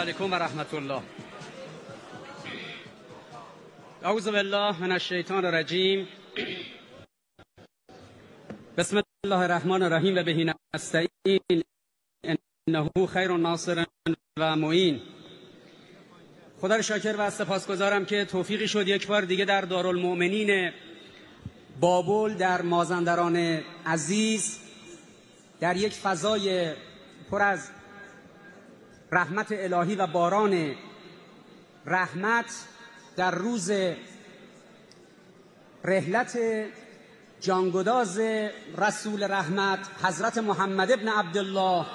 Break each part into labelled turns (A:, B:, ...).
A: علیکم و رحمت الله اعوذ بالله من الشیطان الرجیم. بسم الله الرحمن الرحیم و بهین نستعین. انه خیر ناصر و معین. خدا رو شاکر و سپاسگزارم که توفیقی شد یک بار دیگه در دارالمؤمنین بابل در مازندران عزیز در یک فضای پر از رحمت الهی و باران رحمت در روز رحلت جانگداز رسول رحمت حضرت محمد ابن عبدالله.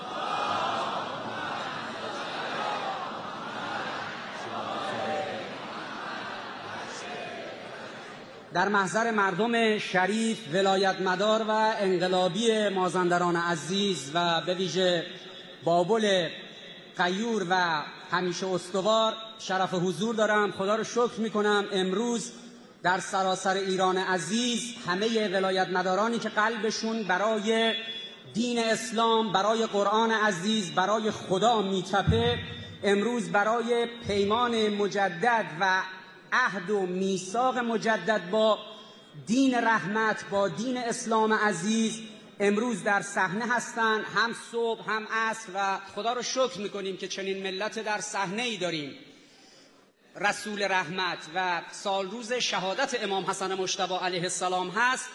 A: در محضر مردم شریف ولایت مدار و انقلابی مازندران عزیز و به ویژه بابل قیور و همیشه استوار شرف حضور دارم. خدا رو شکر می‌کنم امروز در سراسر ایران عزیز همه ولایت مدارانی که قلبشون برای دین اسلام برای قرآن عزیز برای خدا میتپه امروز برای پیمان مجدد و عهد و میثاق مجدد با دین رحمت با دین اسلام عزیز امروز در صحنه هستند هم صبح هم عصر و خدا رو شکر می‌کنیم که چنین ملت در صحنه ای داریم. رسول رحمت و سال روز شهادت امام حسن مشتبه علیه السلام هست.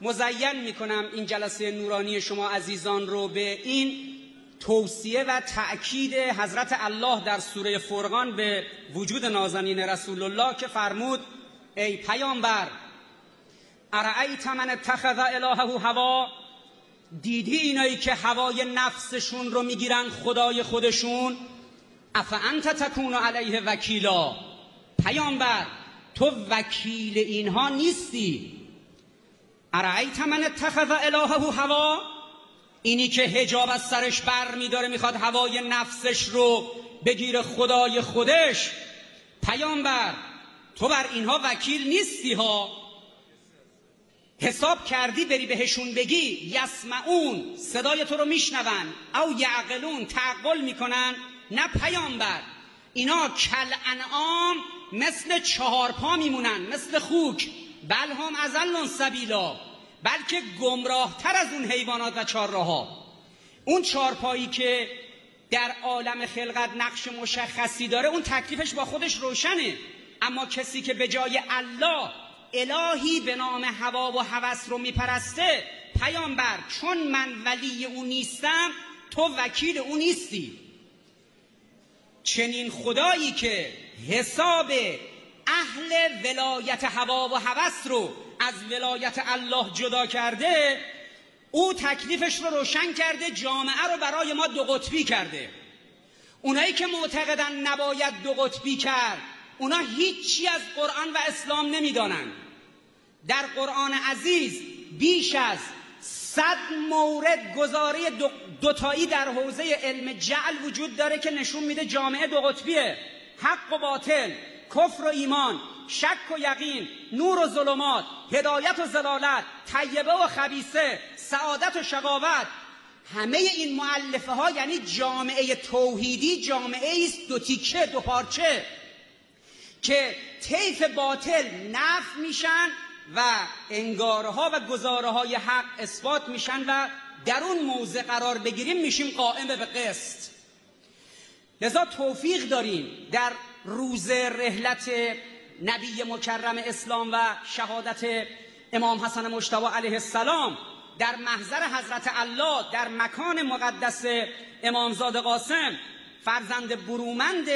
A: مزین می‌کنم این جلسه نورانی شما عزیزان رو به این توصیه و تأکید حضرت الله در سوره فرقان به وجود نازنین رسول الله که فرمود ای پیامبر ارعیت من اتخذ الهه هوا؟ دیدی اینایی که هوای نفسشون رو می‌گیرن خدای خودشون؟ اف انت تکون علیه وکیلا. پیامبر تو وکیل اینها نیستی. ارعیت من اتخذ الهه هوا؟ اینی که هجاب از سرش بر میداره می‌خواد هوای نفسش رو بگیره خدای خودش. پیامبر تو بر اینها وکیل نیستی ها. حساب کردی بری بهشون بگی یسمعون صدای تو رو میشنون او یعقلون تعقل می‌کنن نه پیامبر. اینا کل انعام مثل چهار پا میمونن مثل خوک. بل هم ازلون سبیلا بلکه گمراه تر از اون حیوانات و چهارراها اون چهارپایی که در عالم خلقت نقش مشخصی داره اون تکلیفش با خودش روشنه. اما کسی که به جای الله الهی به نام هوا و هوس رو میپرسته پیامبر چون من ولی او نیستم تو وکیل او نیستی. چنین خدایی که حساب اهل ولایت هوا و هوس رو از ولایت الله جدا کرده او تکلیفش رو روشن کرده جامعه رو برای ما دو قطبی کرده. اونایی که معتقدن نباید دو قطبی کرد اونا هیچی از قرآن و اسلام نمی‌دانند در قرآن عزیز بیش از صد مورد گزاره دو دوتایی در حوزه علم جعل وجود داره که نشون میده جامعه دو قطبیه. حق و باطل کفر و ایمان شک و یقین نور و ظلمات هدایت و زلالت طیبه و خبیسه سعادت و شقاوت. همه این معلفه ها یعنی جامعه توحیدی جامعه است دو تیکه دو پارچه. که طیف باطل نف میشن و انگارها و گزاره های حق اثبات میشن و در اون موضع قرار بگیریم میشیم قائم به قسط. لذا توفیق داریم در روز رحلت نبی مکرم اسلام و شهادت امام حسن مشتبه علیه السلام در محضر حضرت الله در مکان مقدس امامزاد قاسم فرزند برومند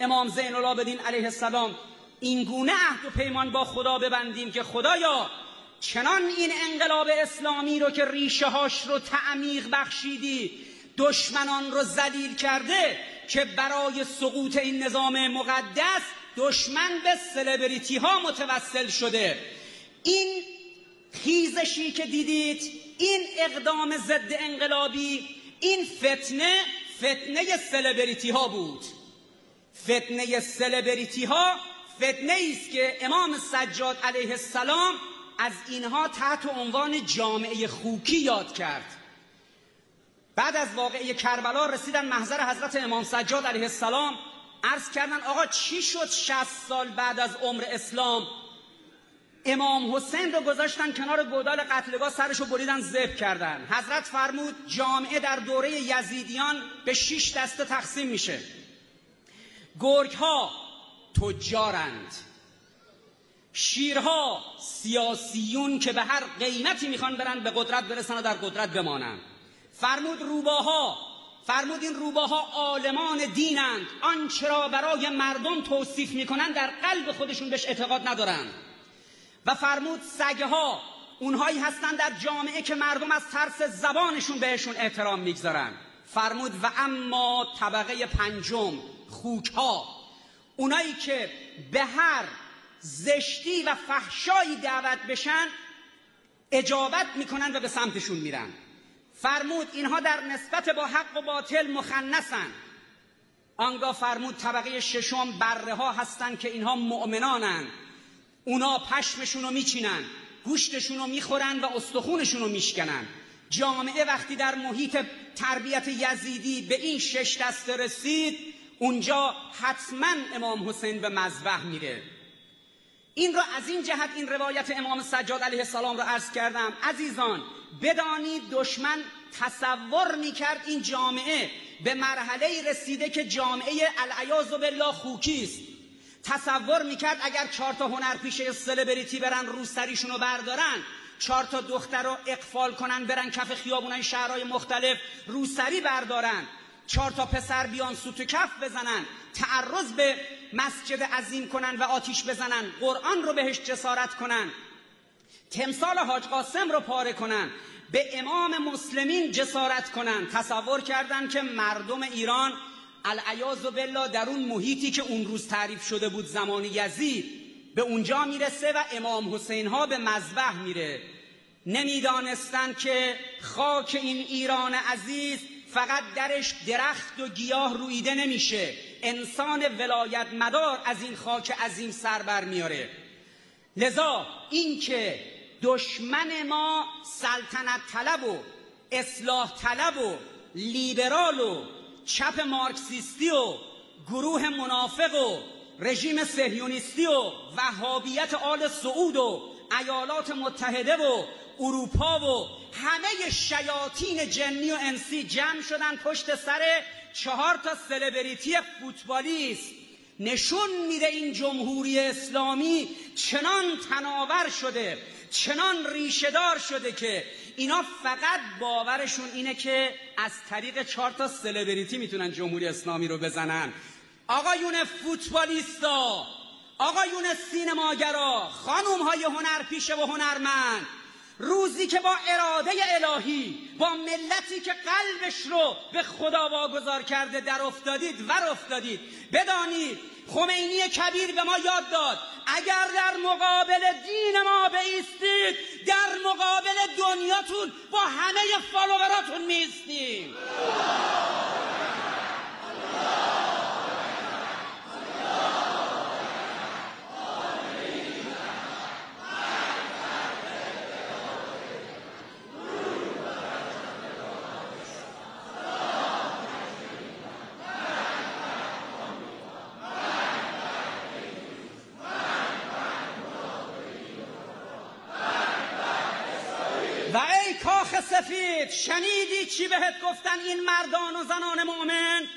A: امام زین العابدین علیه السلام این گونه عهد و پیمان با خدا ببندیم که خدایا چنان این انقلاب اسلامی رو که ریشه هاش رو تعمیق بخشیدی دشمنان رو ذلیل کرده که برای سقوط این نظام مقدس دشمن به سلبریتی ها متوسل شده. این خیزشی که دیدید این اقدام ضد انقلابی این فتنه فتنه سلبریتی ها بود. فتنه سلبریتی ها فتنه است که امام سجاد علیه السلام از اینها تحت عنوان جامعه خوکی یاد کرد. بعد از واقعه کربلا رسیدن محضر حضرت امام سجاد علیه السلام عرض کردن آقا چی شد 60 سال بعد از عمر اسلام؟ امام حسین رو گذاشتن کنار گودال قتلگاه سرش رو بریدن زب کردن. حضرت فرمود جامعه در دوره یزیدیان به شش دسته تقسیم میشه. گرگ ها تجارند. شیرها سیاسیون که به هر قیمتی می‌خوان برن به قدرت برسن و در قدرت بمانند فرمود روباها فرمود این روباها عالمان دینند. آنچه را برای مردم توصیف می‌کنند در قلب خودشون بهش اعتقاد ندارند و فرمود سگها اونهایی هستند در جامعه که مردم از ترس زبانشون بهشون احترام می‌گذارن. فرمود و اما طبقه پنجم خوکها. اونایی که به هر زشتی و فحشایی دعوت بشن اجابت می‌کنن و به سمتشون میرن. فرمود اینها در نسبت با حق و باطل مخنسن آنگاه فرمود طبقه ششم بره ها هستند که اینها مؤمنانن. اونا پشمشون رو میچینن گوشتشون رو می‌خورن و استخونشون رو میشکنن. جامعه وقتی در محیط تربیت یزیدی به این شش دسته رسید اونجا حتما امام حسین به مذبح میره. این را از این جهت این روایت امام سجاد علیه السلام را عرض کردم. عزیزان بدانید دشمن تصور می‌کرد این جامعه به مرحله رسیده که جامعه العیاذ بالله خوکی است. تصور می‌کرد اگر چهار تا هنرپیشه سلبریتی برن روسریشون رو بردارن چهار تا دختر رو اقفال کنن برن کف خیابونای شهرهای مختلف روسری بردارن چهار تا پسر بیان سوت و کف بزنن تعرض به مسجد عظیم کنن و آتیش بزنن قرآن رو بهش جسارت کنن. تمثال حاج قاسم رو پاره کنن به امام مسلمین جسارت کنن. تصور کردن که مردم ایران العیاذ بالله در اون محیطی که اون روز تعریف شده بود زمان یزید به اونجا می‌رسه و امام حسین ها به مذبح میره. نمی‌دانستند که خاک این ایران عزیز فقط درش درخت و گیاه رویده نمیشه. انسان ولایت مدار از این خاک عظیم سر بر میاره. لذا اینکه دشمن ما سلطنت طلب و اصلاح طلب و لیبرال و چپ مارکسیستی و گروه منافق و رژیم سهیونیستی و وهابیت آل سعود و ایالات متحده و اروپا و همه شیاطین جنی و انسی جمع شدن پشت سر چهار تا سلبریتی فوتبالیست. نشون میده این جمهوری اسلامی چنان تناور شده چنان ریشهدار شده که اینا فقط باورشون اینه که از طریق چهار تا سلبریتی می‌تونن جمهوری اسلامی رو بزنن. آقایون فوتبالیستا آقایون سینماگرا خانوم های هنرپیشه و هنرمند روزی که با اراده الهی با ملتی که قلبش رو به خدا واگذار کرده در افتادید ور افتادید بدانید خمینی کبیر به ما یاد داد. اگر در مقابل دین ما بیستید در مقابل دنیاتون با همه فالووراتون میستیم سفید شنیدی چی بهت گفتن این مردان و زنان مؤمن؟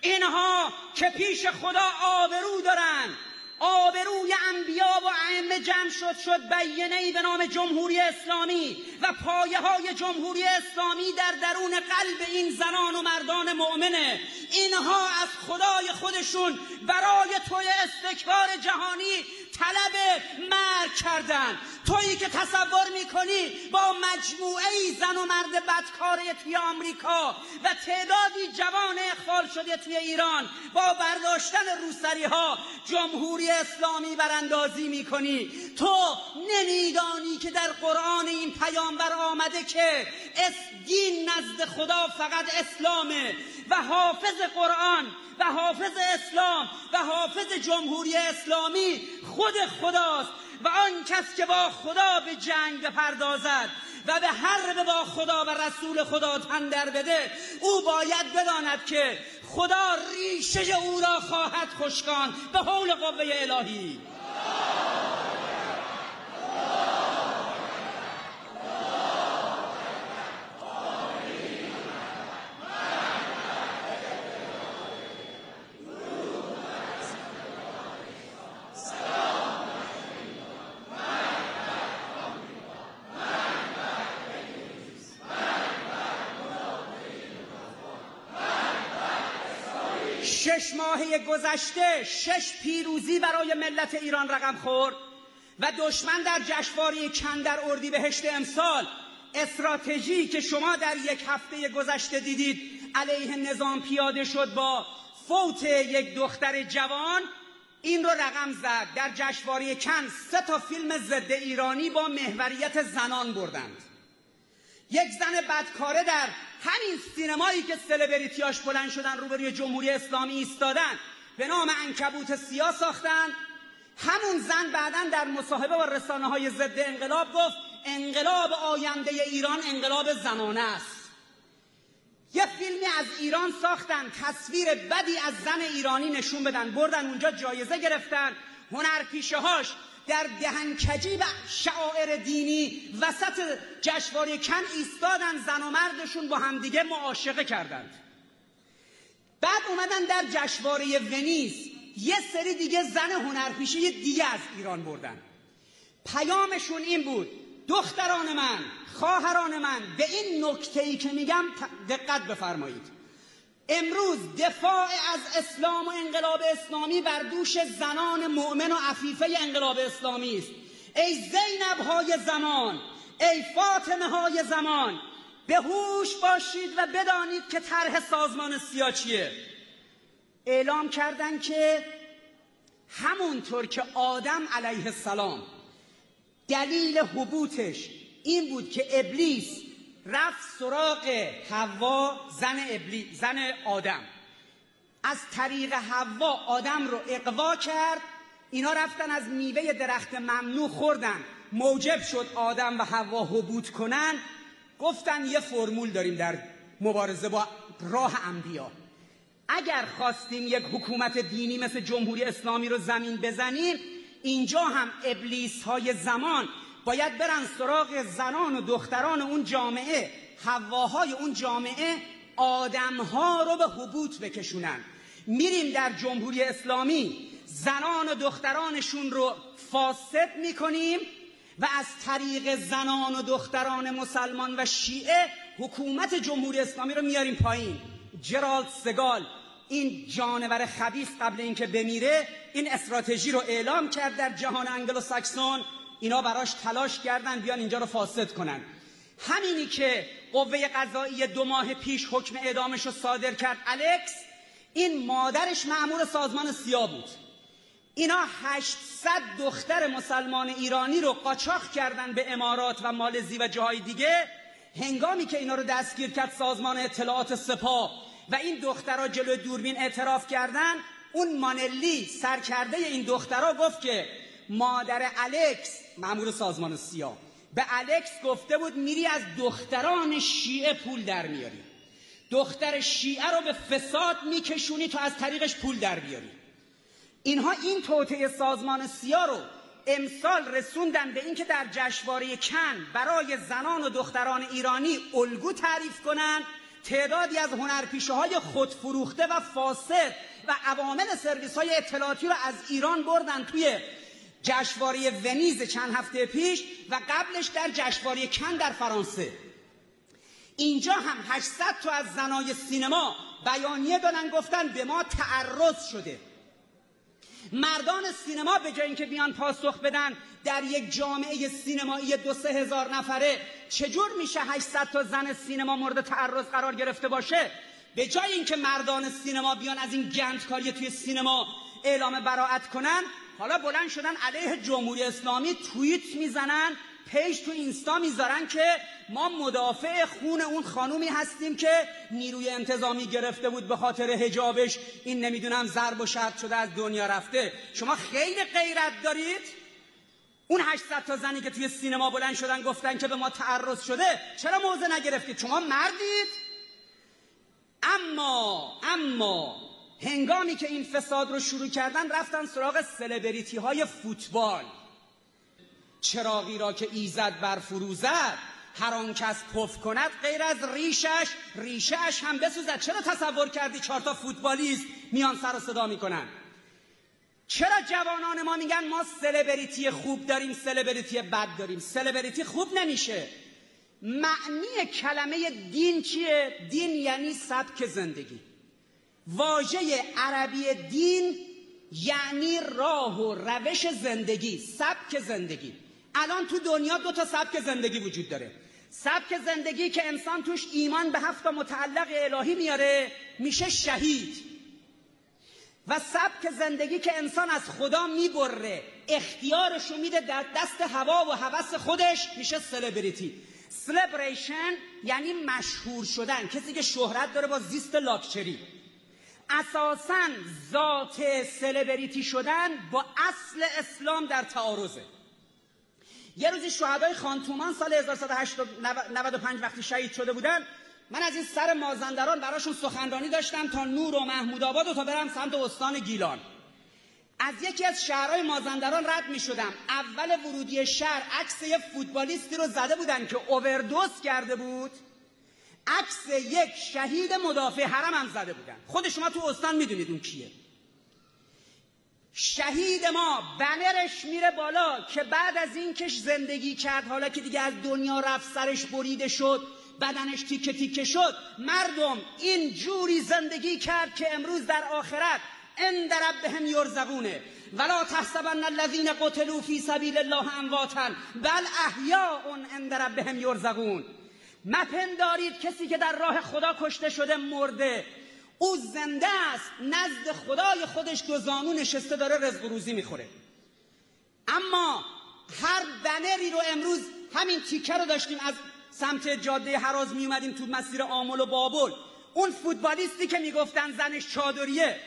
A: اینها که پیش خدا آبرو دارن. آبروی انبیا و ائمه جمع شد شد بیانه ای به نام جمهوری اسلامی و پایه های جمهوری اسلامی در درون قلب این زنان و مردان مؤمنه. اینها از خدای خودشون برای توی استکبار جهانی طلب مرگ کردن. تویی که تصور می‌کنی با مجموعه ای زن و مرد بدکاره توی آمریکا و تعدادی جوان اخفال شده توی ایران با برداشتن روسری ها جمهوری اسلامی براندازی می‌کنی. تو نمیدانی که در قرآن این پیامبر آمده که دین نزد خدا فقط اسلامه. و حافظ قرآن و حافظ اسلام و حافظ جمهوری اسلامی خود خداست و آن کس که با خدا به جنگ بپردازد و به هر با خدا و رسول خدا تن در بده او باید بداند که خدا ریشه او را خواهد خشکان به حول قوه الهی شش ماهه گذشته شش پیروزی برای ملت ایران رقم خورد و دشمن در جشنواره کندر بهشت امسال استراتژی که شما در یک هفته گذشته دیدید علیه نظام پیاده شد با فوت یک دختر جوان این رو رقم زد. در جشنواره کن سه تا فیلم ضد ایرانی با محوریت زنان بردند. یک زن بدکاره در همین سینمایی که سلبریتیاش بلند شدن روبروی جمهوری اسلامی ایستادن به نام انکبوت سیاه ساختن. همون زن بعدا در مصاحبه با رسانه های ضد انقلاب گفت انقلاب آینده ایران انقلاب زنانه است. یه فیلمی از ایران ساختن تصویر بدی از زن ایرانی نشون بدن بردن اونجا جایزه گرفتن. هنرپیشه هاش در دهنکجی و شعائر دینی وسط جشنواره کن ایستادن زن و مردشون با همدیگه معاشقه کردند. بعد اومدن در جشنواره ونیز یه سری دیگه زن هنرپیشه دیگه از ایران بردن. پیامشون این بود دختران من خواهران من به این نکته ای که میگم دقت بفرمایید. امروز دفاع از اسلام و انقلاب اسلامی بر دوش زنان مؤمن و عفیفه انقلاب اسلامی است. ای زینب های زمان ای فاطمه های زمان به هوش باشید و بدانید که طرح سازمان سیا چیه. اعلام کردن که همونطور که آدم علیه السلام دلیل حبوتش این بود که ابلیس رفت سراغ حوا زن ابلی زن آدم. از طریق حوا آدم رو اقوا کرد. اینا رفتن از میوه درخت ممنوع خوردن. موجب شد آدم و حوا حبوط کنن. گفتن یه فرمول داریم در مبارزه با راه انبیا. اگر خواستیم یک حکومت دینی مثل جمهوری اسلامی رو زمین بزنیم اینجا هم ابلیس های زمان باید برن سراغ زنان و دختران اون جامعه. هواهای اون جامعه آدمها رو به حبوط بکشونن. میریم در جمهوری اسلامی. زنان و دخترانشون رو فاسد می‌کنیم و از طریق زنان و دختران مسلمان و شیعه حکومت جمهوری اسلامی رو میاریم پایین. جرالد سگال این جانور خبیث قبل اینکه بمیره این استراتژی رو اعلام کرد در جهان انگلو ساکسون اینا براش تلاش کردن بیان اینجا رو فاسد کنن. همینی که قوه قضایی دو ماه پیش حکم اعدامش رو صادر کرد. الکس این مادرش معمور سازمان سیا بود. اینا 800 دختر مسلمان ایرانی رو قاچاق کردن به امارات و مالزی و جاهای دیگه. هنگامی که اینا رو دستگیر کرد سازمان اطلاعات سپاه و این دخترها جلو دوربین اعتراف کردن اون مانلی سرکرده این دخترها گفت که مادر الکس مامور سازمان سیا به الکس گفته بود میری از دختران شیعه پول در میاری. دختر شیعه رو به فساد میکشونی تا از طریقش پول در بیاری. اینها این توطعه سازمان سیا رو امسال رسوندن به اینکه در جشنواره کن برای زنان و دختران ایرانی الگو تعریف کنند تعدادی از هنرپیشه های خودفروخته و فاسد و عوامل سرویس های اطلاعاتی رو از ایران بردن توی جشنواره ونیز چند هفته پیش و قبلش در جشنواره کن در فرانسه. اینجا هم 800 تا از زنای سینما بیانیه دادن گفتن به ما تعرض شده. مردان سینما به جای اینکه بیان پاسخ بدن در یک جامعه سینمایی دو سه هزار نفره چجور میشه 800 تا زن سینما مورد تعرض قرار گرفته باشه؟ به جای اینکه مردان سینما بیان از این گندکاری توی سینما اعلام براعت کنن حالا بلند شدن علیه جمهوری اسلامی توییت می‌زنن پیج تو اینستا می‌ذارن که ما مدافع خون اون خانومی هستیم که نیروی انتظامی گرفته بود به خاطر هجابش این نمی‌دونم ضرب و شرط شده از دنیا رفته. شما خیلی غیرت دارید؟ اون 800 تا زنی که توی سینما بلند شدن گفتن که به ما تعرض شده چرا موضع نگرفتید؟ شما مردید؟ اما اما هنگامی که این فساد رو شروع کردن رفتن سراغ سلبریتی های فوتبال. چراغی را که ایزد بر فروزد هر آن کس پف کند غیر از ریشش ریشش هم بسوزد. چرا تصور کردی چهار تا فوتبالیست میان سر و صدا می‌کنن؟ چرا جوانان ما میگن ما سلبریتی خوب داریم سلبریتی بد داریم؟ سلبریتی خوب نمیشه. معنی کلمه دین چیه؟ دین یعنی سبک زندگی. واژه عربی دین یعنی راه و روش زندگی سبک زندگی. الان تو دنیا دو تا سبک زندگی وجود داره. سبک زندگی که انسان توش ایمان به هفت متعلق الهی میاره میشه شهید. و سبک زندگی که انسان از خدا می‌بره اختیارشو میده در دست هوا و هوس خودش میشه سلبریتی سلبریشن یعنی مشهور شدن. کسی که شهرت داره با زیست لاکچری. اساسا ذات سلبریتی شدن با اصل اسلام در تعارضه. یه روزی شهدای خانتومان سال 1195 وقتی شهید شده بودن من از این سر مازندران براشون سخنرانی داشتم تا نور و محمود آباد و تا برم سمت استان گیلان. از یکی از شهرهای مازندران رد می شدم. اول ورودی شهر عکس یه فوتبالیستی رو زده بودن که اووردوز کرده بود. عکس یک شهید مدافع حرم هم زده بودن. خود شما تو استان می‌دونید اون کیه. شهید ما بنرش میره بالا که بعد از این کش زندگی کرد حالا که دیگه از دنیا رفت سرش بریده شد بدنش تیکه تیکه شد مردم این جوری زندگی کرد که امروز در آخرت ان ربهم یرزقونه. ولا تحسبن الذين قتلوا في سبيل الله امواتا بل احیاء عند ربهم یرزقون. مپندارید کسی که در راه خدا کشته شده مرده. او زنده است نزد خدای خودش دو زانو نشسته داره رزق و روزی می‌خوره. اما هر بنری رو امروز همین تیکه رو داشتیم از سمت جاده حراز می اومدیم تو مسیر آمل و بابل. اون فوتبالیستی که می‌گفتن زنش چادریه.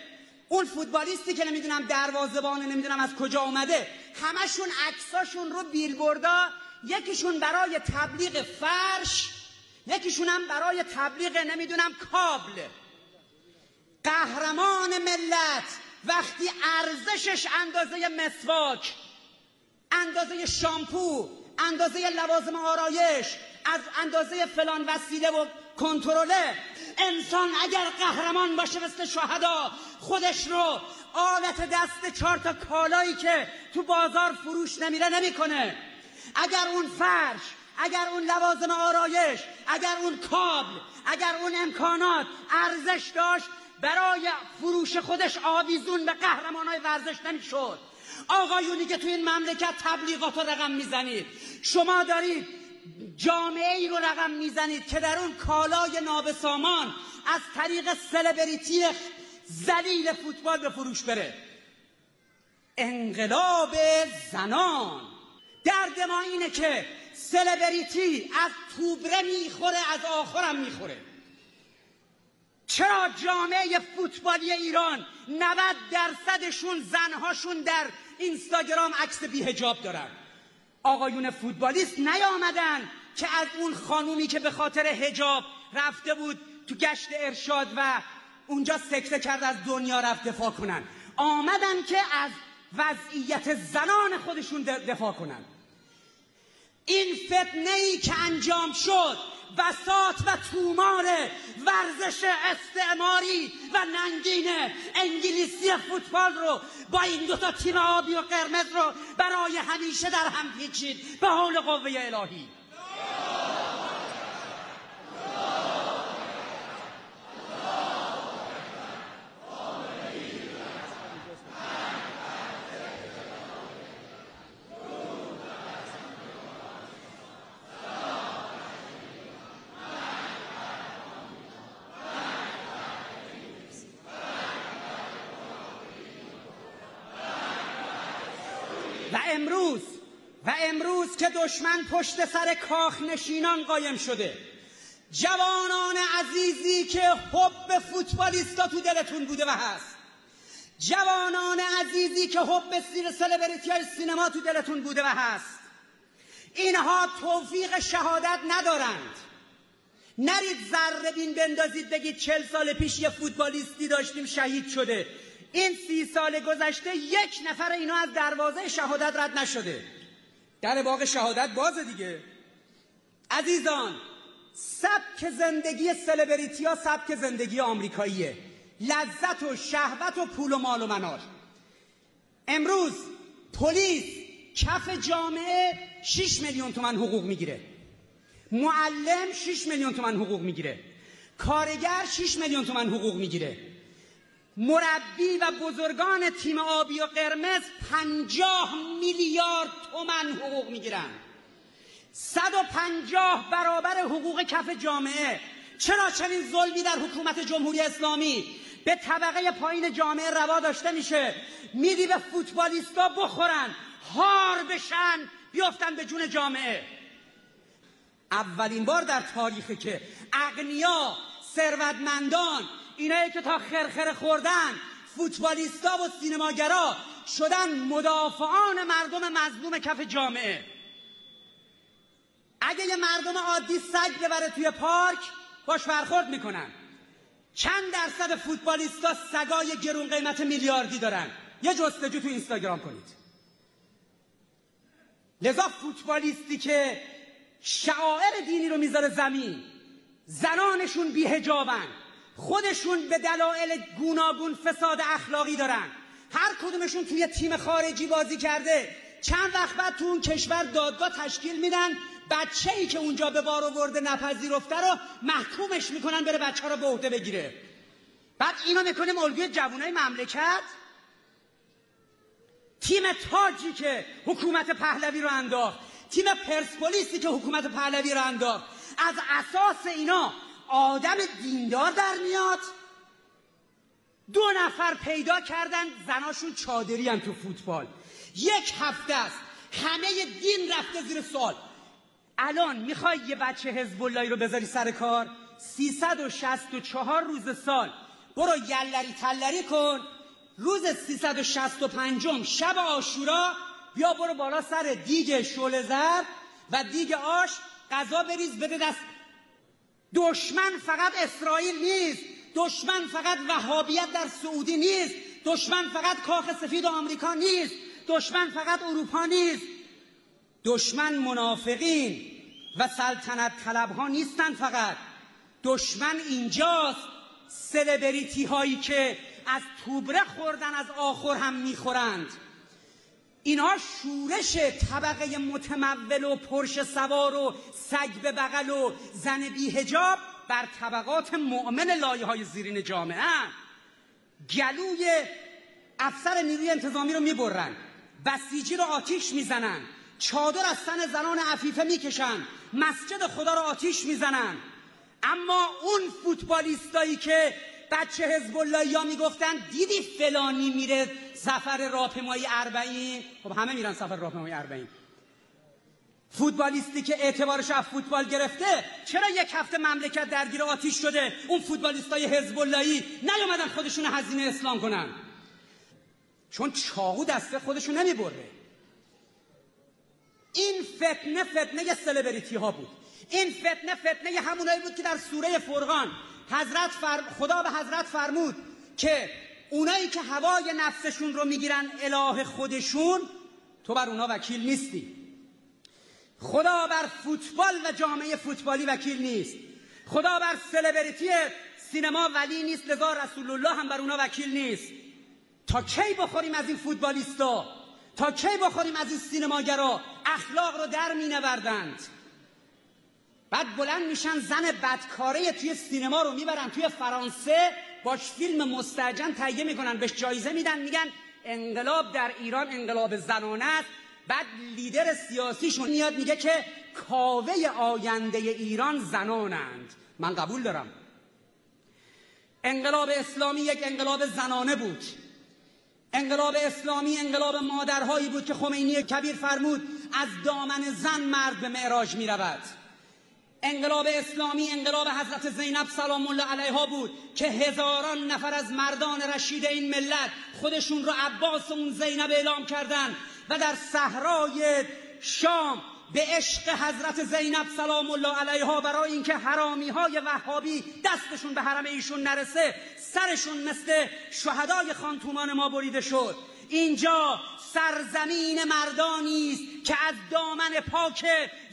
A: اون فوتبالیستی که نمی‌دونم دروازه‌بانه نمی‌دونم از کجا اومده. همشون عکساشون رو بیلبوردا یکیشون برای تبلیغ فرش یکیشون هم برای تبلیغ نمی‌دونم کابل. قهرمان ملت وقتی ارزشش اندازه مسواک اندازه شامپو اندازه لوازم آرایش از اندازه فلان وسیله و کنترله انسان اگر قهرمان باشه مثل شهدا خودش رو آلت دست چهار تا کالایی که تو بازار فروش نمیره نمی‌کنه. اگر اون فرش اگر اون لوازم آرایش اگر اون کابل اگر اون امکانات ارزش داشت برای فروش خودش آویزون به قهرمان های ورزش نمی‌شد. آقایونی که تو این مملکت تبلیغات رو رقم می‌زنید شما دارید جامعه ای رو رقم می‌زنید که در اون کالای نابسامان از طریق سلبریتی زلیل فوتبال به فروش بره. انقلاب زنان. درد ما اینه که سلبریتی از توبره می‌خوره از آخرم می‌خوره. چرا جامعه فوتبالی ایران 90 درصدشون زنهاشون در اینستاگرام عکس بیهجاب دارن؟ آقایون فوتبالیست نیامدن که از اون خانومی که به خاطر هجاب رفته بود تو گشت ارشاد و اونجا سکته کرد از دنیا رفت دفاع کنن. آمدن که از وضعیت زنان خودشون دفاع کنن. این فتنه ای که انجام شد بسات و تومار ورزش استعماری و ننگین انگلیسی فوتبال رو با این دوتا تیم آبی و قرمز رو برای همیشه در هم پیچید. به حول قوه الهی و امروز و امروز که دشمن پشت سر کاخ نشینان قایم شده. جوانان عزیزی که حب فوتبالیستا تو دلتون بوده و هست. جوانان عزیزی که حب سیر سلبریتی های سینما تو دلتون بوده و هست. اینها توفیق شهادت ندارند. نرید ذره بین بندازید بگید چل سال پیش یه فوتبالیستی داشتیم شهید شده. این سی سال گذشته یک نفر اینا از دروازه شهادت رد نشده. در باغ شهادت بازه دیگه. عزیزان سبک زندگی سلبریتی ها سبک زندگی آمریکاییه. لذت و شهوت و پول و مال و منال امروز پلیس کف جامعه 6 میلیون تومن حقوق می‌گیره. معلم 6 میلیون تومن حقوق می‌گیره. کارگر 6 میلیون تومن حقوق می‌گیره. مربی و بزرگان تیم آبی و قرمز 50 میلیارد تومن حقوق می‌گیرن. 150 برابر حقوق کف جامعه. چرا چنین ظلمی در حکومت جمهوری اسلامی به طبقه پایین جامعه روا داشته میشه؟ میدی به فوتبالیستا بخورن هار بشن بیافتن به جون جامعه. اولین بار در تاریخی که اغنیا ثروتمندان اینایی که تا خرخره خوردن فوتبالیستا و سینماگرا شدن مدافعان مردم مظلوم کف جامعه. اگه یه مردم عادی سگ ببره توی پارک باش برخورد می‌کنن. چند درصد فوتبالیستا سگای گرون قیمت میلیاردی دارن. یه جستجو تو اینستاگرام کنید. لذا فوتبالیستی که شعائر دینی رو می‌ذاره زمین زنانشون بیهجابن خودشون به دلایل گوناگون فساد اخلاقی دارن. هر کدومشون توی تیم خارجی بازی کرده. چند وقت بعد تو اون کشور دادگاه تشکیل میدن. بچه ای که اونجا به بار آورده نپذیرفته رو محکومش می‌کنن بره بچه رو به عهده بگیره. بعد اینو می‌کنیم الگوی جوانای مملکت. تیم تاجی که حکومت پهلوی رو انداخت. تیم پرسپولیسی که حکومت پهلوی رو انداخت. از اساس اینا آدم دیندار در میاد. دو نفر پیدا کردن زناشون چادری هم تو فوتبال. یک هفته است. همه دین رفته زیر سال الان می‌خوای یه بچه حزب رو بذاری سر کار؟ 364 روز سال. برو یلری تلری کن. روز 365 شب آشورا. بیا برو بالا سر دیگ شل زرد و دیگ آش. غذا بریز بده دست. دشمن فقط اسرائیل نیست. دشمن فقط وهابیت در سعودی نیست. دشمن فقط کاخ سفید آمریکا نیست. دشمن فقط اروپا نیست. دشمن منافقین و سلطنت طلب ها نیستن فقط. دشمن اینجاست. سلبریتی هایی که از توبره خوردن از آخر هم می‌خورند. اینها شورش طبقه متمول و پرش سوار و سگ به بغل و زن بیهجاب بر طبقات مؤمن لایه های زیرین جامعه. گلوی افسر نیروی انتظامی رو می‌برن. بسیجی رو آتیش می‌زنن. چادر از سن زنان عفیفه می‌کشن. مسجد خدا رو آتیش می‌زنن. اما اون فوتبالیستایی که بچه حزب یا می‌گفتن دیدی فلانی میره سفر راهپیمایی اربعین؟ خب همه میرن سفر راهپیمایی اربعین. فوتبالیستی که اعتبارش از فوتبال گرفته چرا یک هفته مملکت درگیر آتیش شده؟ اون فوتبالیستای حزب اللهی نیومدن خودشون هزینه اسلام کنن. چون چاقو دسته خودشون نمی‌بره. این فتنه فتنه سلبریتی ها بود. این فتنه فتنه همونایی بود که در سوره فرقان حضرت خدا به حضرت فرمود که اونایی که هوای نفسشون رو می‌گیرن اله خودشون تو بر اونا وکیل نیستی. خدا بر فوتبال و جامعه فوتبالی وکیل نیست. خدا بر سلبریتی سینما ولی نیست لذا رسول الله هم بر اونا وکیل نیست. تا کی بخوریم از این فوتبالیستا؟ تا کی بخوریم از این سینماگرا؟ اخلاق رو در می نوردند بعد بلند میشن زن بدکاره توی سینما رو می‌برن توی فرانسه باش فیلم مستجن تهیه می‌کنن بهش جایزه میدن میگن انقلاب در ایران انقلاب زنانه است. بعد لیدر سیاسیشون میاد میگه که کاوه آینده ایران زنانند. من قبول دارم. انقلاب اسلامی یک انقلاب زنانه بود. انقلاب اسلامی انقلاب مادرهایی بود که خمینی کبیر فرمود از دامن زن مرد به معراج می رود انقلاب اسلامی انقلاب حضرت زینب سلام الله علیها بود که هزاران نفر از مردان رشید این ملت خودشون رو عباس اون زینب اعلام کردن و در صحرای شام به عشق حضرت زینب سلام الله علیها برای اینکه حرامی های وهابی دستشون به حرم ایشون نرسه سرشون مثل شهدای خانتومان ما بریده شد. اینجا سرزمین مردانی است که از دامن پاک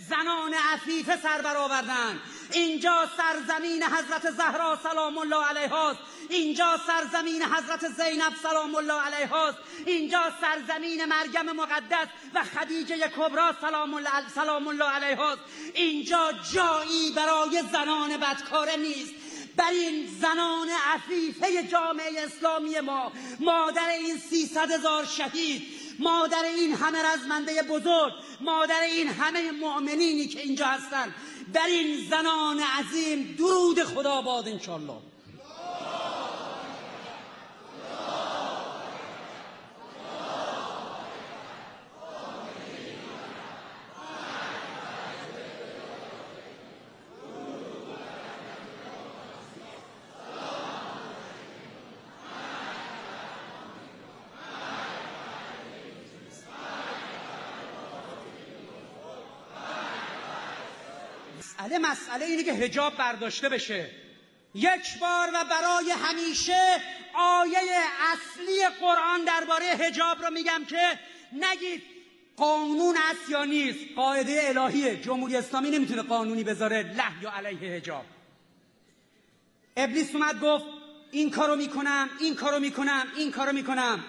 A: زنان عفیفه سر برآوردند. اینجا سرزمین حضرت زهرا سلام الله علیها است اینجا سرزمین حضرت زینب سلام الله علیها است اینجا سرزمین مریم مقدس و خدیجه کبرا سلام الله سلام الله علیها است اینجا جایی برای زنان بدکاره نیست. بر این زنان عفیفه جامعه اسلامی ما مادر این سیصد هزار شهید مادر این همه رزمنده بزرگ مادر این همه مؤمنینی که اینجا هستن. بر این زنان عظیم درود خدا باد انشالله مسئله مسئله اینه که هجاب برداشته بشه. یک بار و برای همیشه آیه اصلی قرآن درباره هجاب رو میگم که نگید قانون است یا نیست. قاعده الهیه. جمهوری اسلامی نمی‌تونه قانونی بذاره له یا علیه هجاب ابلیس اومد گفت این کارو می‌کنم این کارو می‌کنم این کارو می‌کنم.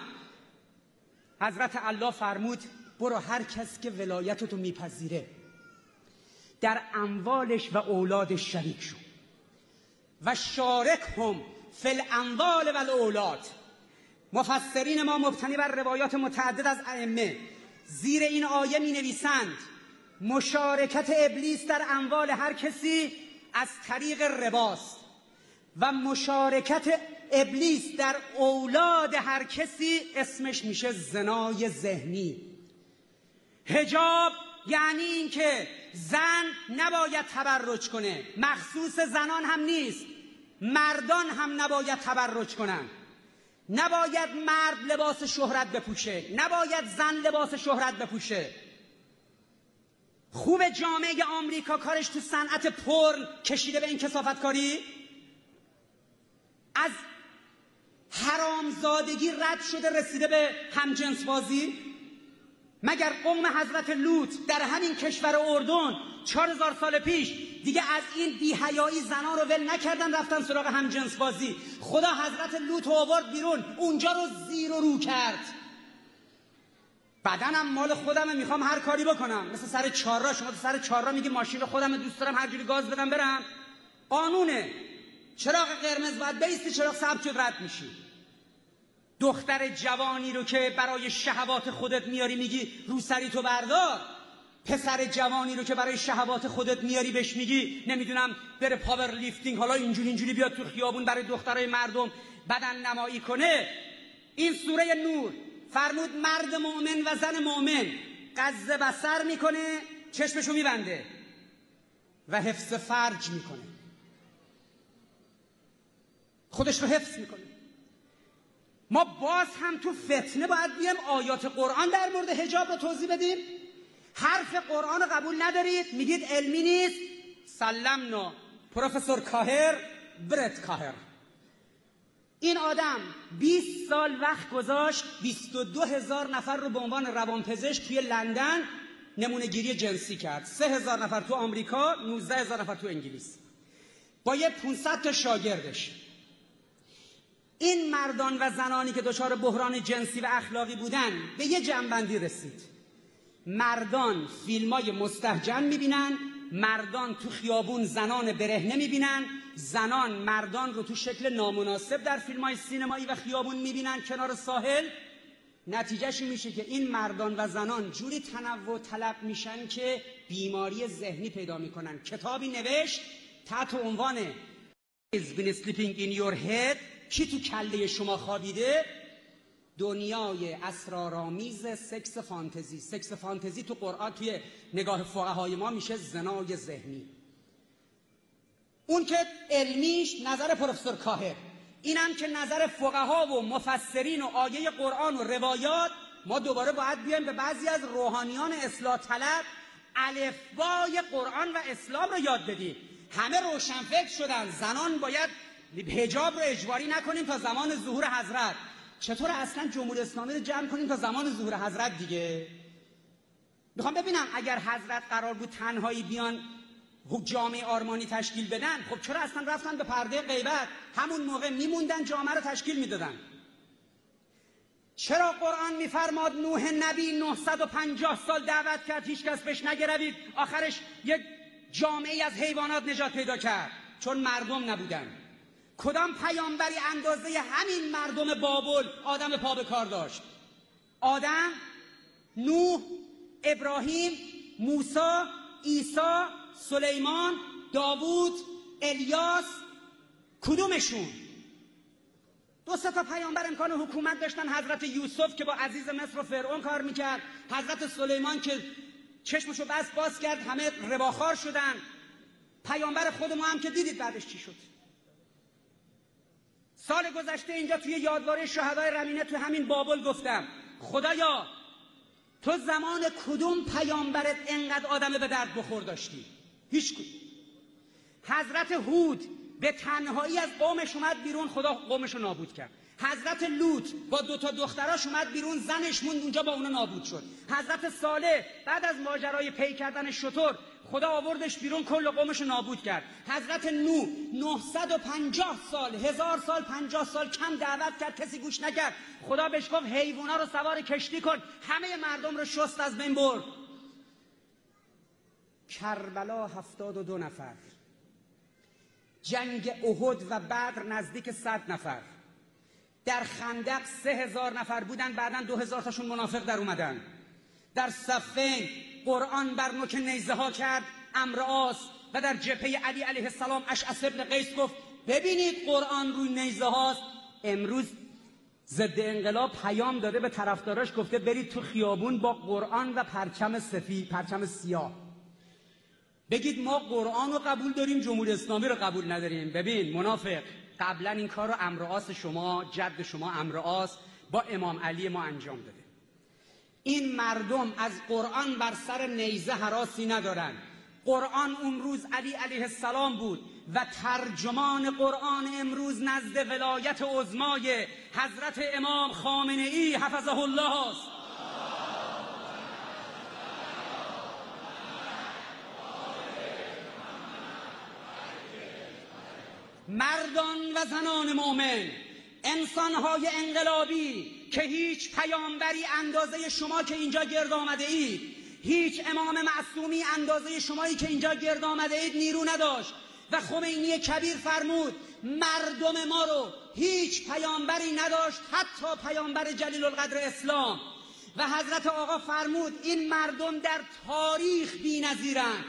A: حضرت الله فرمود برو هر کس که ولایتتو میپذیره. در اموالش و اولادش شریک شو و شارک هم فی الاموال و الاولاد. مفسرین ما مبتنی بر روایات متعدد از ائمه. زیر این آیه می نویسند مشارکت ابلیس در اموال هر کسی از طریق رباست و مشارکت ابلیس در اولاد هر کسی اسمش میشه زنای ذهنی. هجاب یعنی اینکه زن نباید تبرج کنه. مخصوص زنان هم نیست. مردان هم نباید تبرج کنن. نباید مرد لباس شهرت بپوشه. نباید زن لباس شهرت بپوشه. خوب جامعه آمریکا کارش تو صنعت پرن کشیده به این کسافت کاری از حرامزادگی رد شده رسیده به همجنس بازی مگر قوم حضرت لوط در همین کشور اردن چهار هزار سال پیش دیگه از این بیهیایی زنان رو ول نکردن رفتن سراغ هم جنس بازی خدا حضرت لوط آورد بیرون اونجا رو زیر و رو کرد. بدنم مال خودمه می‌خوام هر کاری بکنم. مثل سر چهارراه شما تو سر چهارراه میگی ماشین خودم دوست دارم هر جوری گاز بدم برم. قانونه. چراغ قرمز باید بیستی چراغ سبز رد میشی. دختر جوانی رو که برای شهوات خودت میاری میگی روسری تو بردار. پسر جوانی رو که برای شهوات خودت میاری بهش میگی نمی‌دونم بره powerlifting حالا اینجوری اینجوری بیاد تو خیابون برای دخترای مردم بدن نمایی کنه. این سوره نور فرمود مرد مؤمن و زن مؤمن غض بصر می‌کنه چشمشو میبنده و حفظ فرج می‌کنه. خودش رو حفظ می‌کنه. ما باز هم تو فتنه باید بیم آیات قرآن در مورد حجاب رو توضیح بدیم. حرف قرآن رو قبول ندارید. میگید علمی نیست. سلمنا پروفسور کاهر برت کاهر. این آدم 20 سال وقت گذاشت 22 هزار نفر رو به عنوان روانپزشک توی لندن نمونه گیری جنسی کرد. 3 هزار نفر تو آمریکا 19 هزار نفر تو انگلیس. با یه 500 تا شاگردش. این مردان و زنانی که دچار بحران جنسی و اخلاقی بودن به یه جنبندی رسید. مردان فیلم های مستحجن می‌بینن مردان تو خیابون زنان برهنه می‌بینن زنان مردان رو تو شکل نامناسب در فیلم های سینمایی و خیابون می‌بینن کنار ساحل. نتیجهش میشه که این مردان و زنان جوری تنوع طلب میشن که بیماری ذهنی پیدا می‌کنن. کتابی نوشت تحت عنوان Is been sleeping in your head. کی تو کله شما خوابیده؟ دنیای اسرارآمیز سکس فانتزی. سکس فانتزی تو قرآن توی نگاه فقهای ما میشه زنای ذهنی. اون که علمیش نظر پروفسور کاهر. اینم که نظر فقها و مفسرین و آیه قرآن و روایات ما دوباره باید بیایم به بعضی از روحانیان اصلاح طلب الفبای قرآن و اسلام رو یاد بدیم. همه روشنفکر شدن. زنان باید حجاب رو اجباری نکنیم تا زمان ظهور حضرت. چطور اصلا جمهوری اسلامی رو جمع کنیم تا زمان ظهور حضرت دیگه؟ می‌خوام ببینم اگر حضرت قرار بود تنهایی بیان جامعه آرمانی تشکیل بدن خب چرا اصلا رفتن به پرده غیبت؟ همون موقع میموندن جامعه رو تشکیل می‌دادن. چرا قرآن میفرماد نوح نبی 950 سال دعوت کرد هیچ کس بهش نگروید؟ آخرش یک جامعه از حیوانات نجات پیدا کرد. چون مردم نبودن. کدام پیامبری اندازه همین مردم بابل آدم پا به کار داشت؟ آدم نوح ابراهیم موسی عیسی سلیمان داوود الیاس کدومشون؟ دو سه تا پیامبر امکان حکومت داشتن حضرت یوسف که با عزیز مصر و فرعون کار می‌کرد حضرت سلیمان که چشمشو بس باز کرد همه رباخار شدن. پیامبر خود ما هم که دیدید بعدش چی شد؟ سال گذشته اینجا توی یادواره شهدای رمینه تو همین بابل گفتم. خدایا تو زمان کدوم پیامبرت انقدر آدم به درد بخور داشتی؟ هیچ حضرت هود به تنهایی از قومش اومد بیرون خدا قومش رو نابود کرد. حضرت لوط با دو تا دختراش اومد بیرون زنش موند اونجا با اونا نابود شد. حضرت صالح بعد از ماجرای پی کردن شطور خدا آوردش بیرون کل قومش نابود کرد. حضرت نو 950 سال هزار سال 50 سال کم دعوت کرد کسی گوش نکرد. خدا بهش گفت حیوونا رو سوار کشتی کن همه مردم رو شست از بین برد. کربلا هفتاد و دو نفر. جنگ احد و بدر نزدیک صد نفر. در خندق سه هزار نفر بودن بعدا دو هزار تاشون منافق در اومدن. در صفین قرآن بر نوک نیزه ها کرد امر آس و در جبهه علی علیه السلام اشعث ابن قیس گفت ببینید قرآن روی نیزه هاست. امروز ضد انقلاب پیام داده به طرفداراش گفته برید تو خیابون با قرآن و پرچم سفید پرچم سیاه. بگید ما قرآن رو قبول داریم جمهوری اسلامی رو قبول نداریم. ببین منافق قبلا این کار رو امرآس شما جد شما امرآس با امام علی ما انجام داده. این مردم از قرآن بر سر نیزه حراسی ندارن قرآن اون روز علی علیه السلام بود و ترجمان قرآن امروز نزد ولایت عظمای حضرت امام خامنه ای حفظه الله است. مردان و زنان مؤمن انسانهای انقلابی که هیچ پیامبری اندازه شما که اینجا گرد آمده اید هیچ امام معصومی اندازه شمایی که اینجا گرد آمده اید نیرو نداشت. و خمینی کبیر فرمود مردم ما رو هیچ پیامبری نداشت حتی پیامبر جلیل القدر اسلام. و حضرت آقا فرمود این مردم در تاریخ بی نظیرن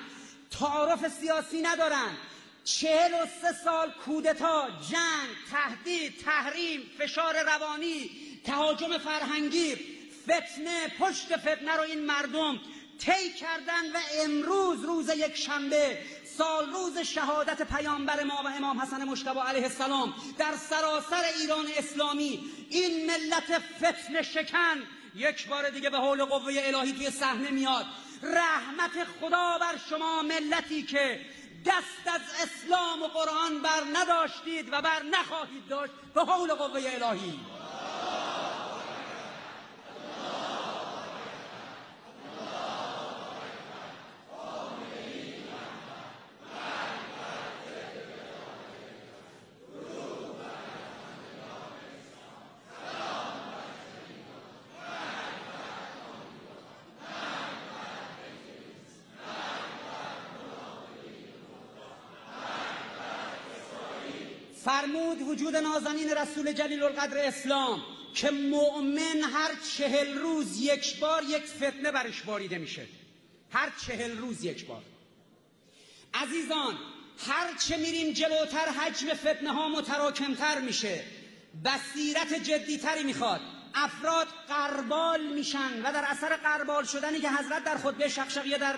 A: تعارف سیاسی ندارن. چهل و سه سال کودتا جنگ تهدید تحریم فشار روانی تهاجم فرهنگی فتنه پشت فتنه رو این مردم طی کردن و امروز روز یک شنبه سال روز شهادت پیامبر ما و امام حسن مشتبه علیه السلام در سراسر ایران اسلامی. این ملت فتنه شکن یک بار دیگه به حول قوه الهی توی صحنه میاد. رحمت خدا بر شما ملتی که دست از اسلام و قرآن بر نداشتید و بر نخواهید داشت به حول قوه الهی فرمود وجود نازنین رسول جلیل القدر اسلام که مؤمن هر چهل روز یک بار یک فتنه برش باریده میشه. هر چهل روز یک بار. عزیزان هر چه میریم جلوتر حجم فتنه ها متراکمتر میشه. بصیرت جدیتری می‌خواد. افراد قربال میشن و در اثر قربال شدنی که حضرت در خطبه شقشقیه در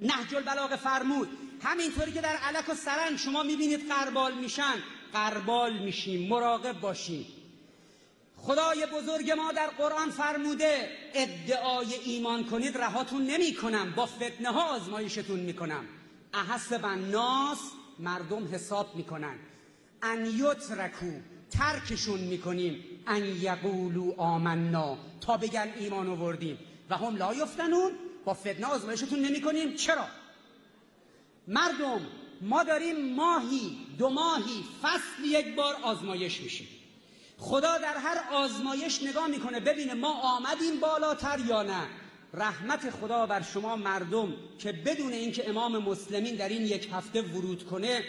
A: نهج البلاغه فرمود همینطوری که در علک و سرن شما می‌بینید قربال میشن. قربال میشیم مراقب باشیم. خدای بزرگ ما در قرآن فرموده ادعای ایمان کنید رهاتون نمی کنم با فتنه ها آزمایشتون می‌کنم. احسب ناس مردم حساب می‌کنن. ان یترکو ترکشون می‌کنیم. ان یقولو آمنا تا بگن ایمان آوردیم. و هم لا یفتنون با فتنه آزمایشتون نمی کنیم چرا؟ مردم ما داریم ماهی دو ماهی فصل یک بار آزمایش میشیم. خدا در هر آزمایش نگاه می‌کنه ببینه ما آمدیم بالاتر یا نه. رحمت خدا بر شما مردم که بدون اینکه امام مسلمین در این یک هفته ورود کنه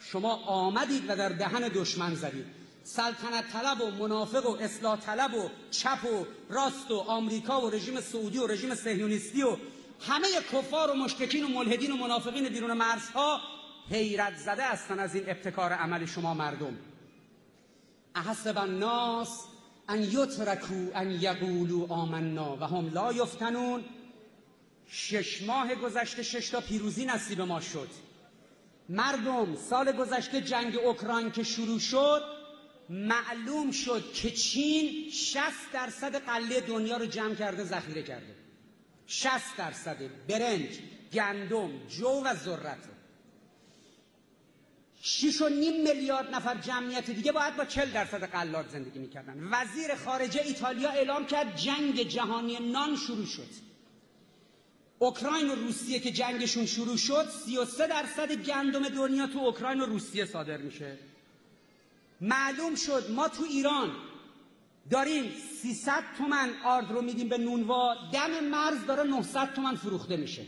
A: شما آمدید و در دهن دشمن زدید. سلطنت طلب و منافق و اصلاح طلب و چپ و راست و آمریکا و رژیم سعودی و رژیم صهیونیستی و همه کفار و مشککین و ملحدین و منافقین بیرون مرزها حیرت زده هستن از این ابتکار عمل شما مردم. احسب الناس ان یترکو ان یقولو آمنا و هم لا یفتنون. شش ماه گذشته شش تا پیروزی نصیب ما شد. مردم سال گذشته جنگ اوکراین که شروع شد معلوم شد که چین 60 درصد قله دنیا رو جمع کرده ذخیره کرده. 60 درصد برنج گندم جو و ذرت. شیش و نیم میلیارد نفر جمعیت دیگه باید با چل درصد قلات زندگی می‌کردن. وزیر خارجه ایتالیا اعلام کرد جنگ جهانی نان شروع شد. اوکراین و روسیه که جنگشون شروع شد 33 درصد گندم دنیا تو اوکراین و روسیه صادر میشه. معلوم شد ما تو ایران داریم 300 تومن آرد رو میدیم به نونوا دم مرز داره 900 تومن فروخته میشه.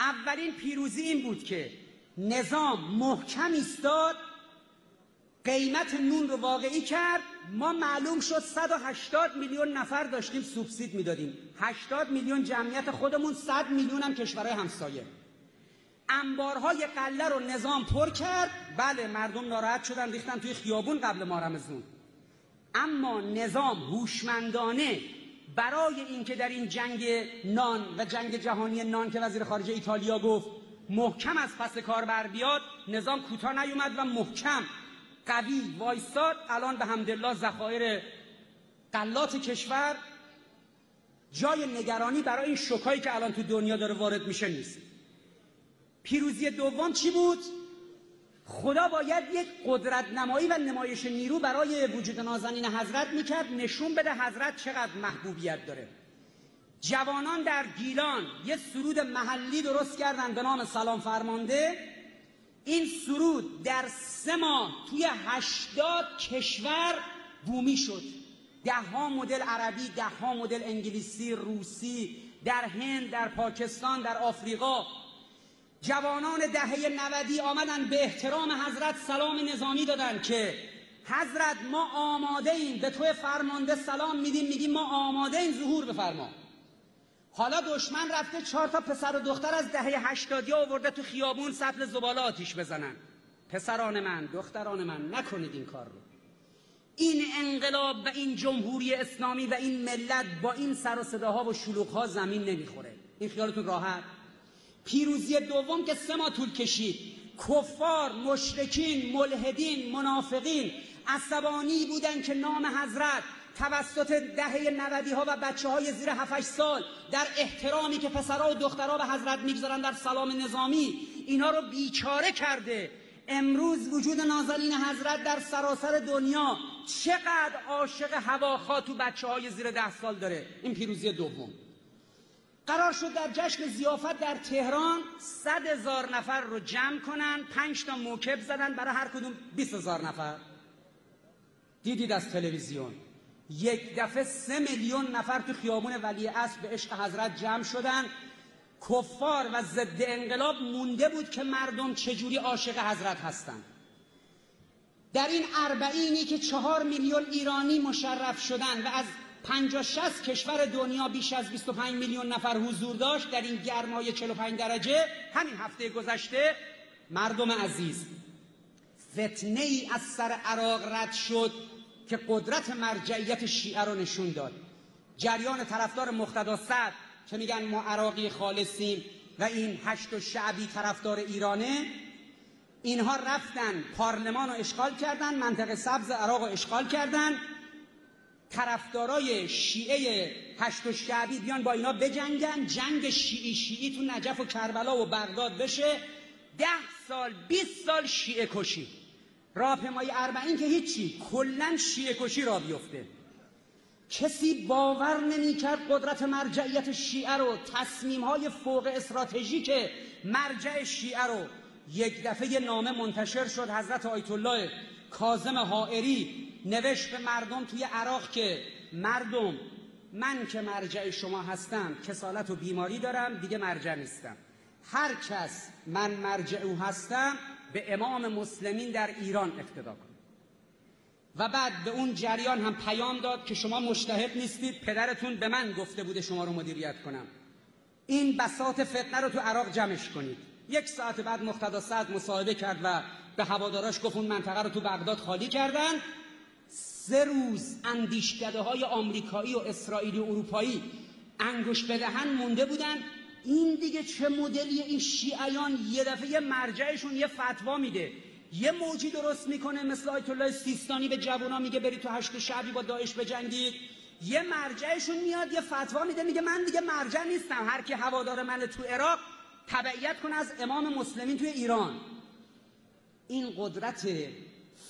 A: اولین پیروزی این بود که نظام محکم ایستاد قیمت نون رو واقعی کرد. ما معلوم شد 180 میلیون نفر داشتیم سوبسید می‌دادیم. 80 میلیون جمعیت خودمون 100 میلیون هم کشورهای همسایه. انبارهای قله رو نظام پر کرد. بله مردم ناراحت شدن ریختن توی خیابون قبل ما رمزون اما نظام هوشمندانه برای اینکه در این جنگ نان و جنگ جهانی نان که وزیر خارجه ایتالیا گفت محکم از پس کار بر بیاد نظام کوتاه نیومد و محکم. قوی وایستاد الان به همدلله ذخایر قلات کشور جای نگرانی برای این شکایی که الان تو دنیا داره وارد میشه نیست. پیروزی دوم چی بود؟ خدا باید یک قدرت نمایی و نمایش نیرو برای وجود نازنین حضرت می‌کرد نشون بده حضرت چقدر محبوبیت داره. جوانان در گیلان یه سرود محلی درست کردن به نام سلام فرمانده. این سرود در سه ماه توی هشتاد کشور بومی شد. ده ها مدل عربی ده ها مدل انگلیسی روسی در هند در پاکستان در آفریقا. جوانان دهه نودی آمدن به احترام حضرت سلام نظامی دادن که حضرت ما آماده ایم به توی فرمانده سلام میدیم میگیم ما آماده این ظهور بفرما. حالا دشمن رفته چهار تا پسر و دختر از دهه هشتادی آورده تو خیابون سطل زباله آتیش بزنن. پسران من دختران من نکنید این کار رو. این انقلاب و این جمهوری اسلامی و این ملت با این سر و صداها و شلوغها زمین نمی‌خوره. این خیالتون راحت؟ پیروزی دوم که سه ماه طول کشید. کفار مشرکین ملحدین منافقین عصبانی بودن که نام حضرت توسط دهه نودی ها و بچه های زیر 7 سال در احترامی که پسرها و دخترها به حضرت می‌گذارن در سلام نظامی اینا رو بیچاره کرده. امروز وجود نازنین حضرت در سراسر دنیا چقدر عاشق هواخوا تو بچه های زیر ده سال داره؟ این پیروزی دوم. قرار شد در جشن زیافت در تهران صد هزار نفر رو جمع کنن پنج تا موکب زدن برای هر کدوم بیست هزار نفر. دیدید از تلویزیون. یک دفعه سه میلیون نفر تو خیابون ولی اصل به عشق حضرت جمع شدن. کفار و ضد انقلاب مونده بود که مردم چجوری عاشق حضرت هستند در این اربعینی که چهار میلیون ایرانی مشرف شدن و از پنجا شست کشور دنیا بیش از 25 میلیون نفر حضور داشت در این گرمای 45 درجه همین هفته گذشته مردم عزیز فتنه ای از سر عراق رد شد. که قدرت مرجعیت شیعه رو نشون داد. جریان طرفدار مقتدا صد که میگن ما عراقی خالصیم و این هشت و شعبی طرفدار ایرانه اینها رفتن پارلمان رو اشغال کردن منطقه سبز عراق رو اشغال کردن. طرفدارای شیعه هشت و شعبی بیان با اینا بجنگن جنگ شیعی شیعی تو نجف و کربلا و بغداد بشه. ده سال 20 سال شیعه کشی. راهپیمایی اربعین که هیچی. کلا شیعه کشی را بیفته. کسی باور نمی‌کرد قدرت مرجعیت شیعه رو تصمیم های فوق استراتژیک مرجع شیعه رو. یک دفعه نامه منتشر شد حضرت آیت الله کاظم حائری نوشت به مردم توی عراق که مردم من که مرجع شما هستم کسالت و بیماری دارم دیگه مرجع نیستم. هر کس من مرجع او هستم به امام مسلمین در ایران اقتدا کن و بعد به اون جریان هم پیام داد که شما مشتهد نیستید پدرتون به من گفته بوده شما رو مدیریت کنم. این بساط فتنه رو تو عراق جمعش کنید. یک ساعت بعد مقتدا صد مصاحبه کرد و به هواداراش گفت اون منطقه رو تو بغداد خالی کردن. سه روز اندیشکده های آمریکایی و اسرائیلی و اروپایی انگوش بدهن مونده بودن. این دیگه چه مدلی این شیعیان یه دفعه مرجعشون یه فتوا میده. یه موجی درست می‌کنه مثل آیت الله سیستانی به جوونا میگه برید تو هشت شعبی با داعش بجنگید. یه مرجعشون میاد یه فتوا میده میگه من دیگه مرجع نیستم. هر کی هوادار من تو عراق تبعیت کنه از امام مسلمین توی ایران. این قدرت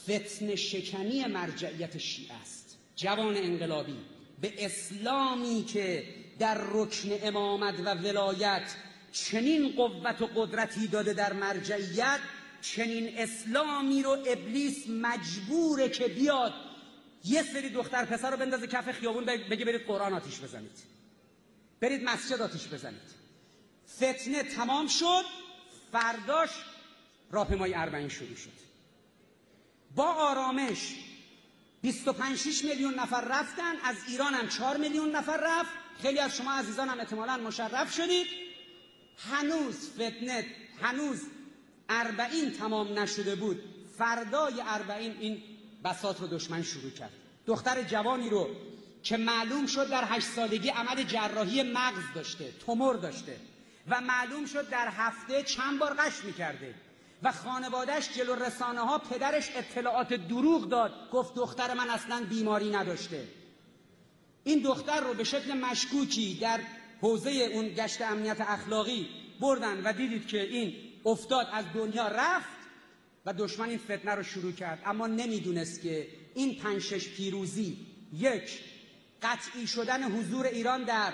A: فتن شکنی مرجعیت شیعه است. جوان انقلابی. به اسلامی که در رکن امامت و ولایت چنین قوت و قدرتی داده در مرجعیت چنین اسلامی رو ابلیس مجبوره که بیاد. یه سری دختر پسر رو بندازه کف خیابون بگه برید قرآن آتیش بزنید. برید مسجد آتیش بزنید. فتنه تمام شد فرداش راهپیمایی اربعین شروع شد. با آرامش 25 میلیون نفر رفتن از ایران هم 4 میلیون نفر رفت. خیلی از شما عزیزان هم احتمالا مشرف شدید. هنوز فتنه هنوز اربعین تمام نشده بود. فردای اربعین این بسات رو دشمن شروع کرد. دختر جوانی رو که معلوم شد در هشت سالگی عمل جراحی مغز داشته تومور داشته و معلوم شد در هفته چند بار قش می‌کرده و خانوادهش جلو رسانه ها پدرش اطلاعات دروغ داد. گفت دختر من اصلا بیماری نداشته. این دختر رو به شکل مشکوکی در حوزه اون گشت امنیت اخلاقی بردن و دیدید که این افتاد از دنیا رفت و دشمن این فتنه رو شروع کرد. اما نمی‌دونست که این پنجشش پیروزی یک قطعی شدن حضور ایران در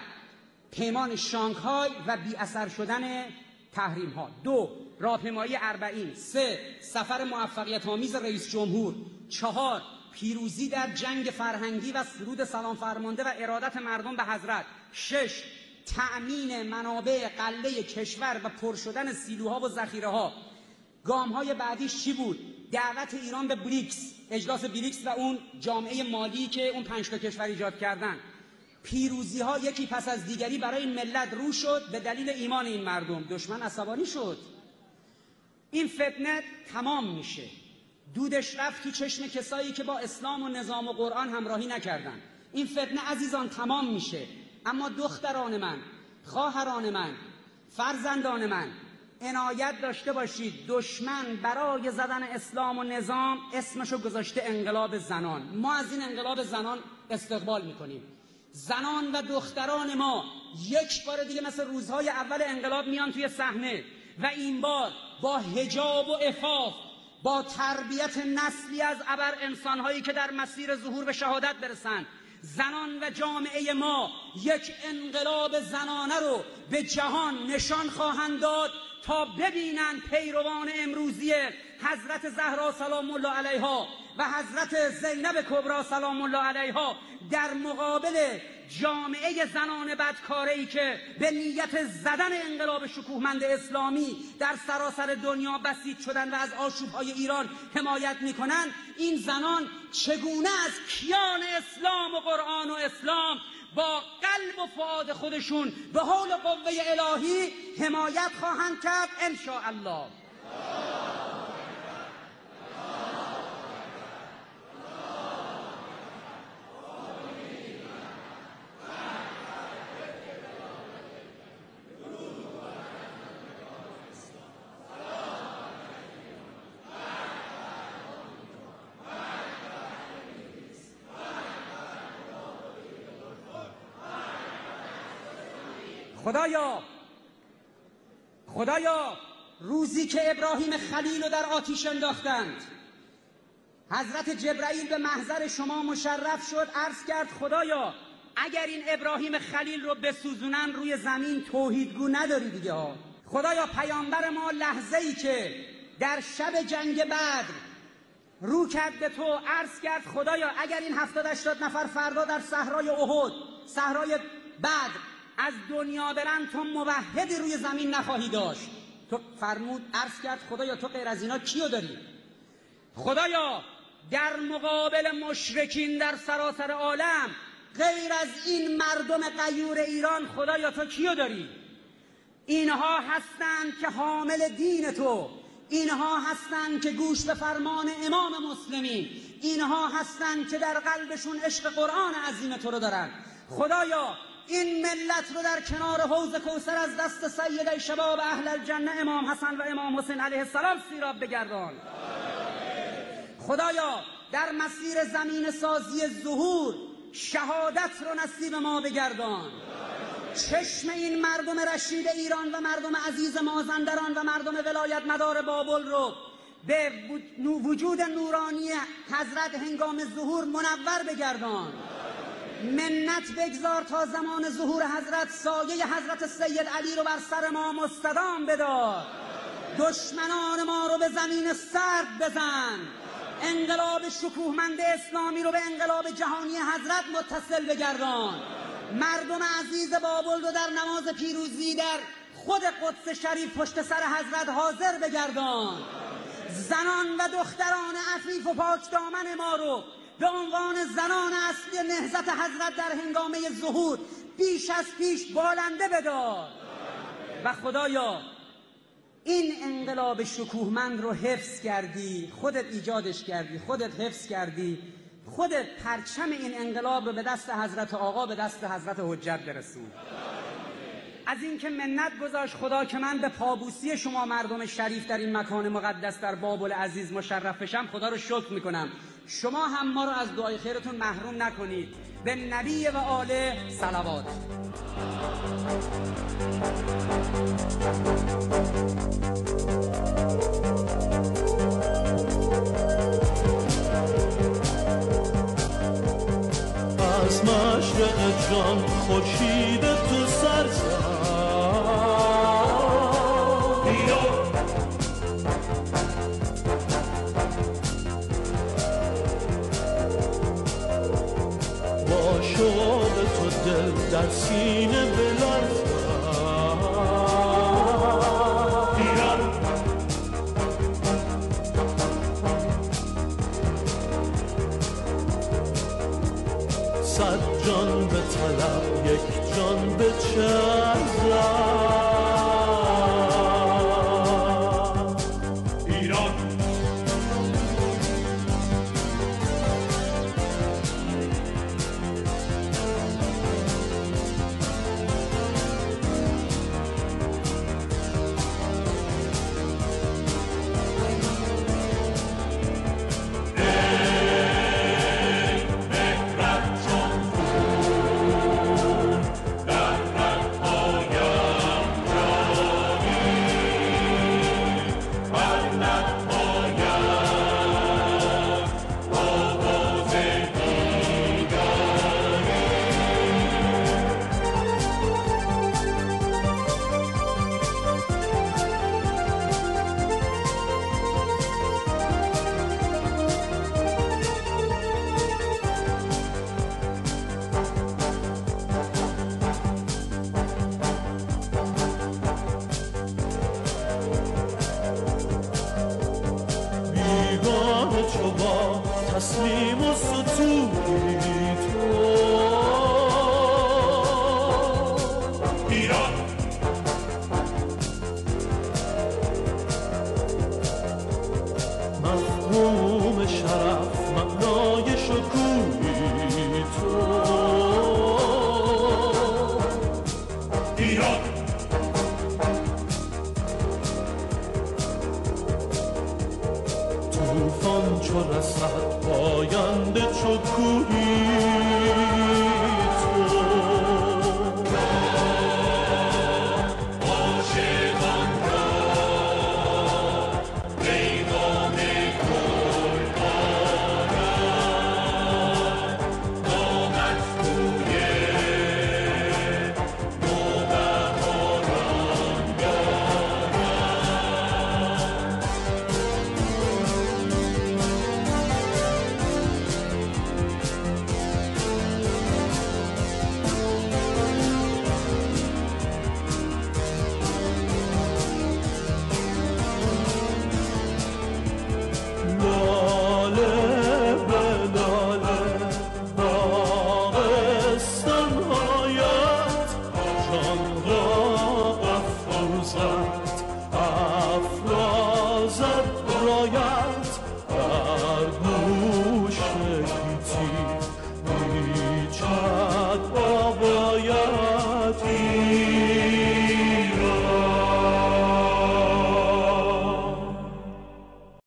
A: پیمان شانگهای و بی اثر شدن تحریم ها دو راهپیمایی اربعین. سه سفر موفقیت آمیز رئیس جمهور. چهار پیروزی در جنگ فرهنگی و سرود سلام فرمانده و ارادت مردم به حضرت. شش تأمین منابع قله کشور و پر شدن سیلوها و ذخیره ها گام های بعدیش چی بود؟ دعوت ایران به بریکس اجلاس بریکس و اون جامعه مالی که اون پنج تا کشور ایجاد کردن. پیروزی ها یکی پس از دیگری برای ملت رو شد به دلیل ایمان این مردم. دشمن عصبانی شد. این فتنه تمام میشه. دودش رفت تو چشم کسایی که با اسلام و نظام و قرآن همراهی نکردن این فتنه عزیزان تمام میشه. اما دختران من خواهران من فرزندان من عنایت داشته باشید. دشمن برای زدن اسلام و نظام اسمشو گذاشته انقلاب زنان. ما از این انقلاب زنان استقبال می‌کنیم. زنان و دختران ما یک بار دیگه مثل روزهای اول انقلاب میان توی صحنه و این بار با هجاب و افاف با تربیت نسلی از ابر انسانهایی که در مسیر ظهور به شهادت برسند. زنان و جامعه ما یک انقلاب زنانه رو به جهان نشان خواهند داد تا ببینند پیروان امروزی حضرت زهرا سلام الله علیها و حضرت زینب کبرا سلام الله علیها در مقابل جامعه زنان بدکاره ای که به نیت زدن انقلاب شکوهمند اسلامی در سراسر دنیا بسیج شدن و از آشوبهای ایران حمایت می‌کنند این زنان چگونه از کیان اسلام و قرآن و اسلام با قلب و فعاد خودشون به حول قوه الهی حمایت خواهند کرد؟ ان الله خدایا خدایا روزی که ابراهیم خلیل رو در آتیش انداختند. حضرت جبرائیل به محضر شما مشرف شد عرض کرد خدایا اگر این ابراهیم خلیل رو بسوزونن روی زمین توحیدگو نداری دیگه ها. خدایا پیامبر ما لحظه ای که در شب جنگ بدر رو کرد به تو عرض کرد خدایا اگر این هفتاد اشتاد نفر فردا در صحرای احد صحرای بدر از دنیا برن تو موحدی روی زمین نخواهی داشت. تو فرمود عرض کرد خدایا تو غیر از اینا کیو داری؟ خدایا در مقابل مشرکین در سراسر عالم غیر از این مردم قیور ایران خدایا تو کیو داری؟ اینها هستند که حامل دین تو. اینها هستند که گوش به فرمان امام مسلمین اینها هستند که در قلبشون عشق قرآن عظیم تو رو دارن. خدایا این ملت رو در کنار حوض کوسر از دست سید شباب اهل الجنه امام حسن و امام حسین علیه السلام سیراب بگردان. خدایا در مسیر زمین سازی ظهور شهادت رو نصیب ما بگردان. چشم این مردم رشید ایران و مردم عزیز مازندران و مردم ولایت مدار بابل رو به وجود نورانی حضرت هنگام ظهور منور بگردان. منت بگذار تا زمان ظهور حضرت سایه حضرت سید علی رو بر سر ما مستدام بدار. دشمنان ما رو به زمین سرد بزن. انقلاب شکوهمند اسلامی رو به انقلاب جهانی حضرت متصل بگردان. مردم عزیز بابل رو در نماز پیروزی در خود قدس شریف پشت سر حضرت حاضر بگردان. زنان و دختران عفیف و پاک دامن ما رو به عنوان زنان اصلی نهزت حضرت در هنگامه ظهور بیش از پیش بالنده بدار. و خدایا این انقلاب شکوهمند رو حفظ کردی خودت ایجادش کردی خودت حفظ کردی خودت پرچم این انقلاب رو به دست حضرت آقا به دست حضرت حجت برسون از اینکه منت گذاشت خدا که من به پابوسی شما مردم شریف در این مکان مقدس در بابل عزیز مشرف بشم خدا رو شکر می‌کنم. شما هم ما رو از دعای خیرتون محروم نکنید. به نبی و آله صلوات.
B: از مشرق جان خورشید شوق تو دل در سینه ایران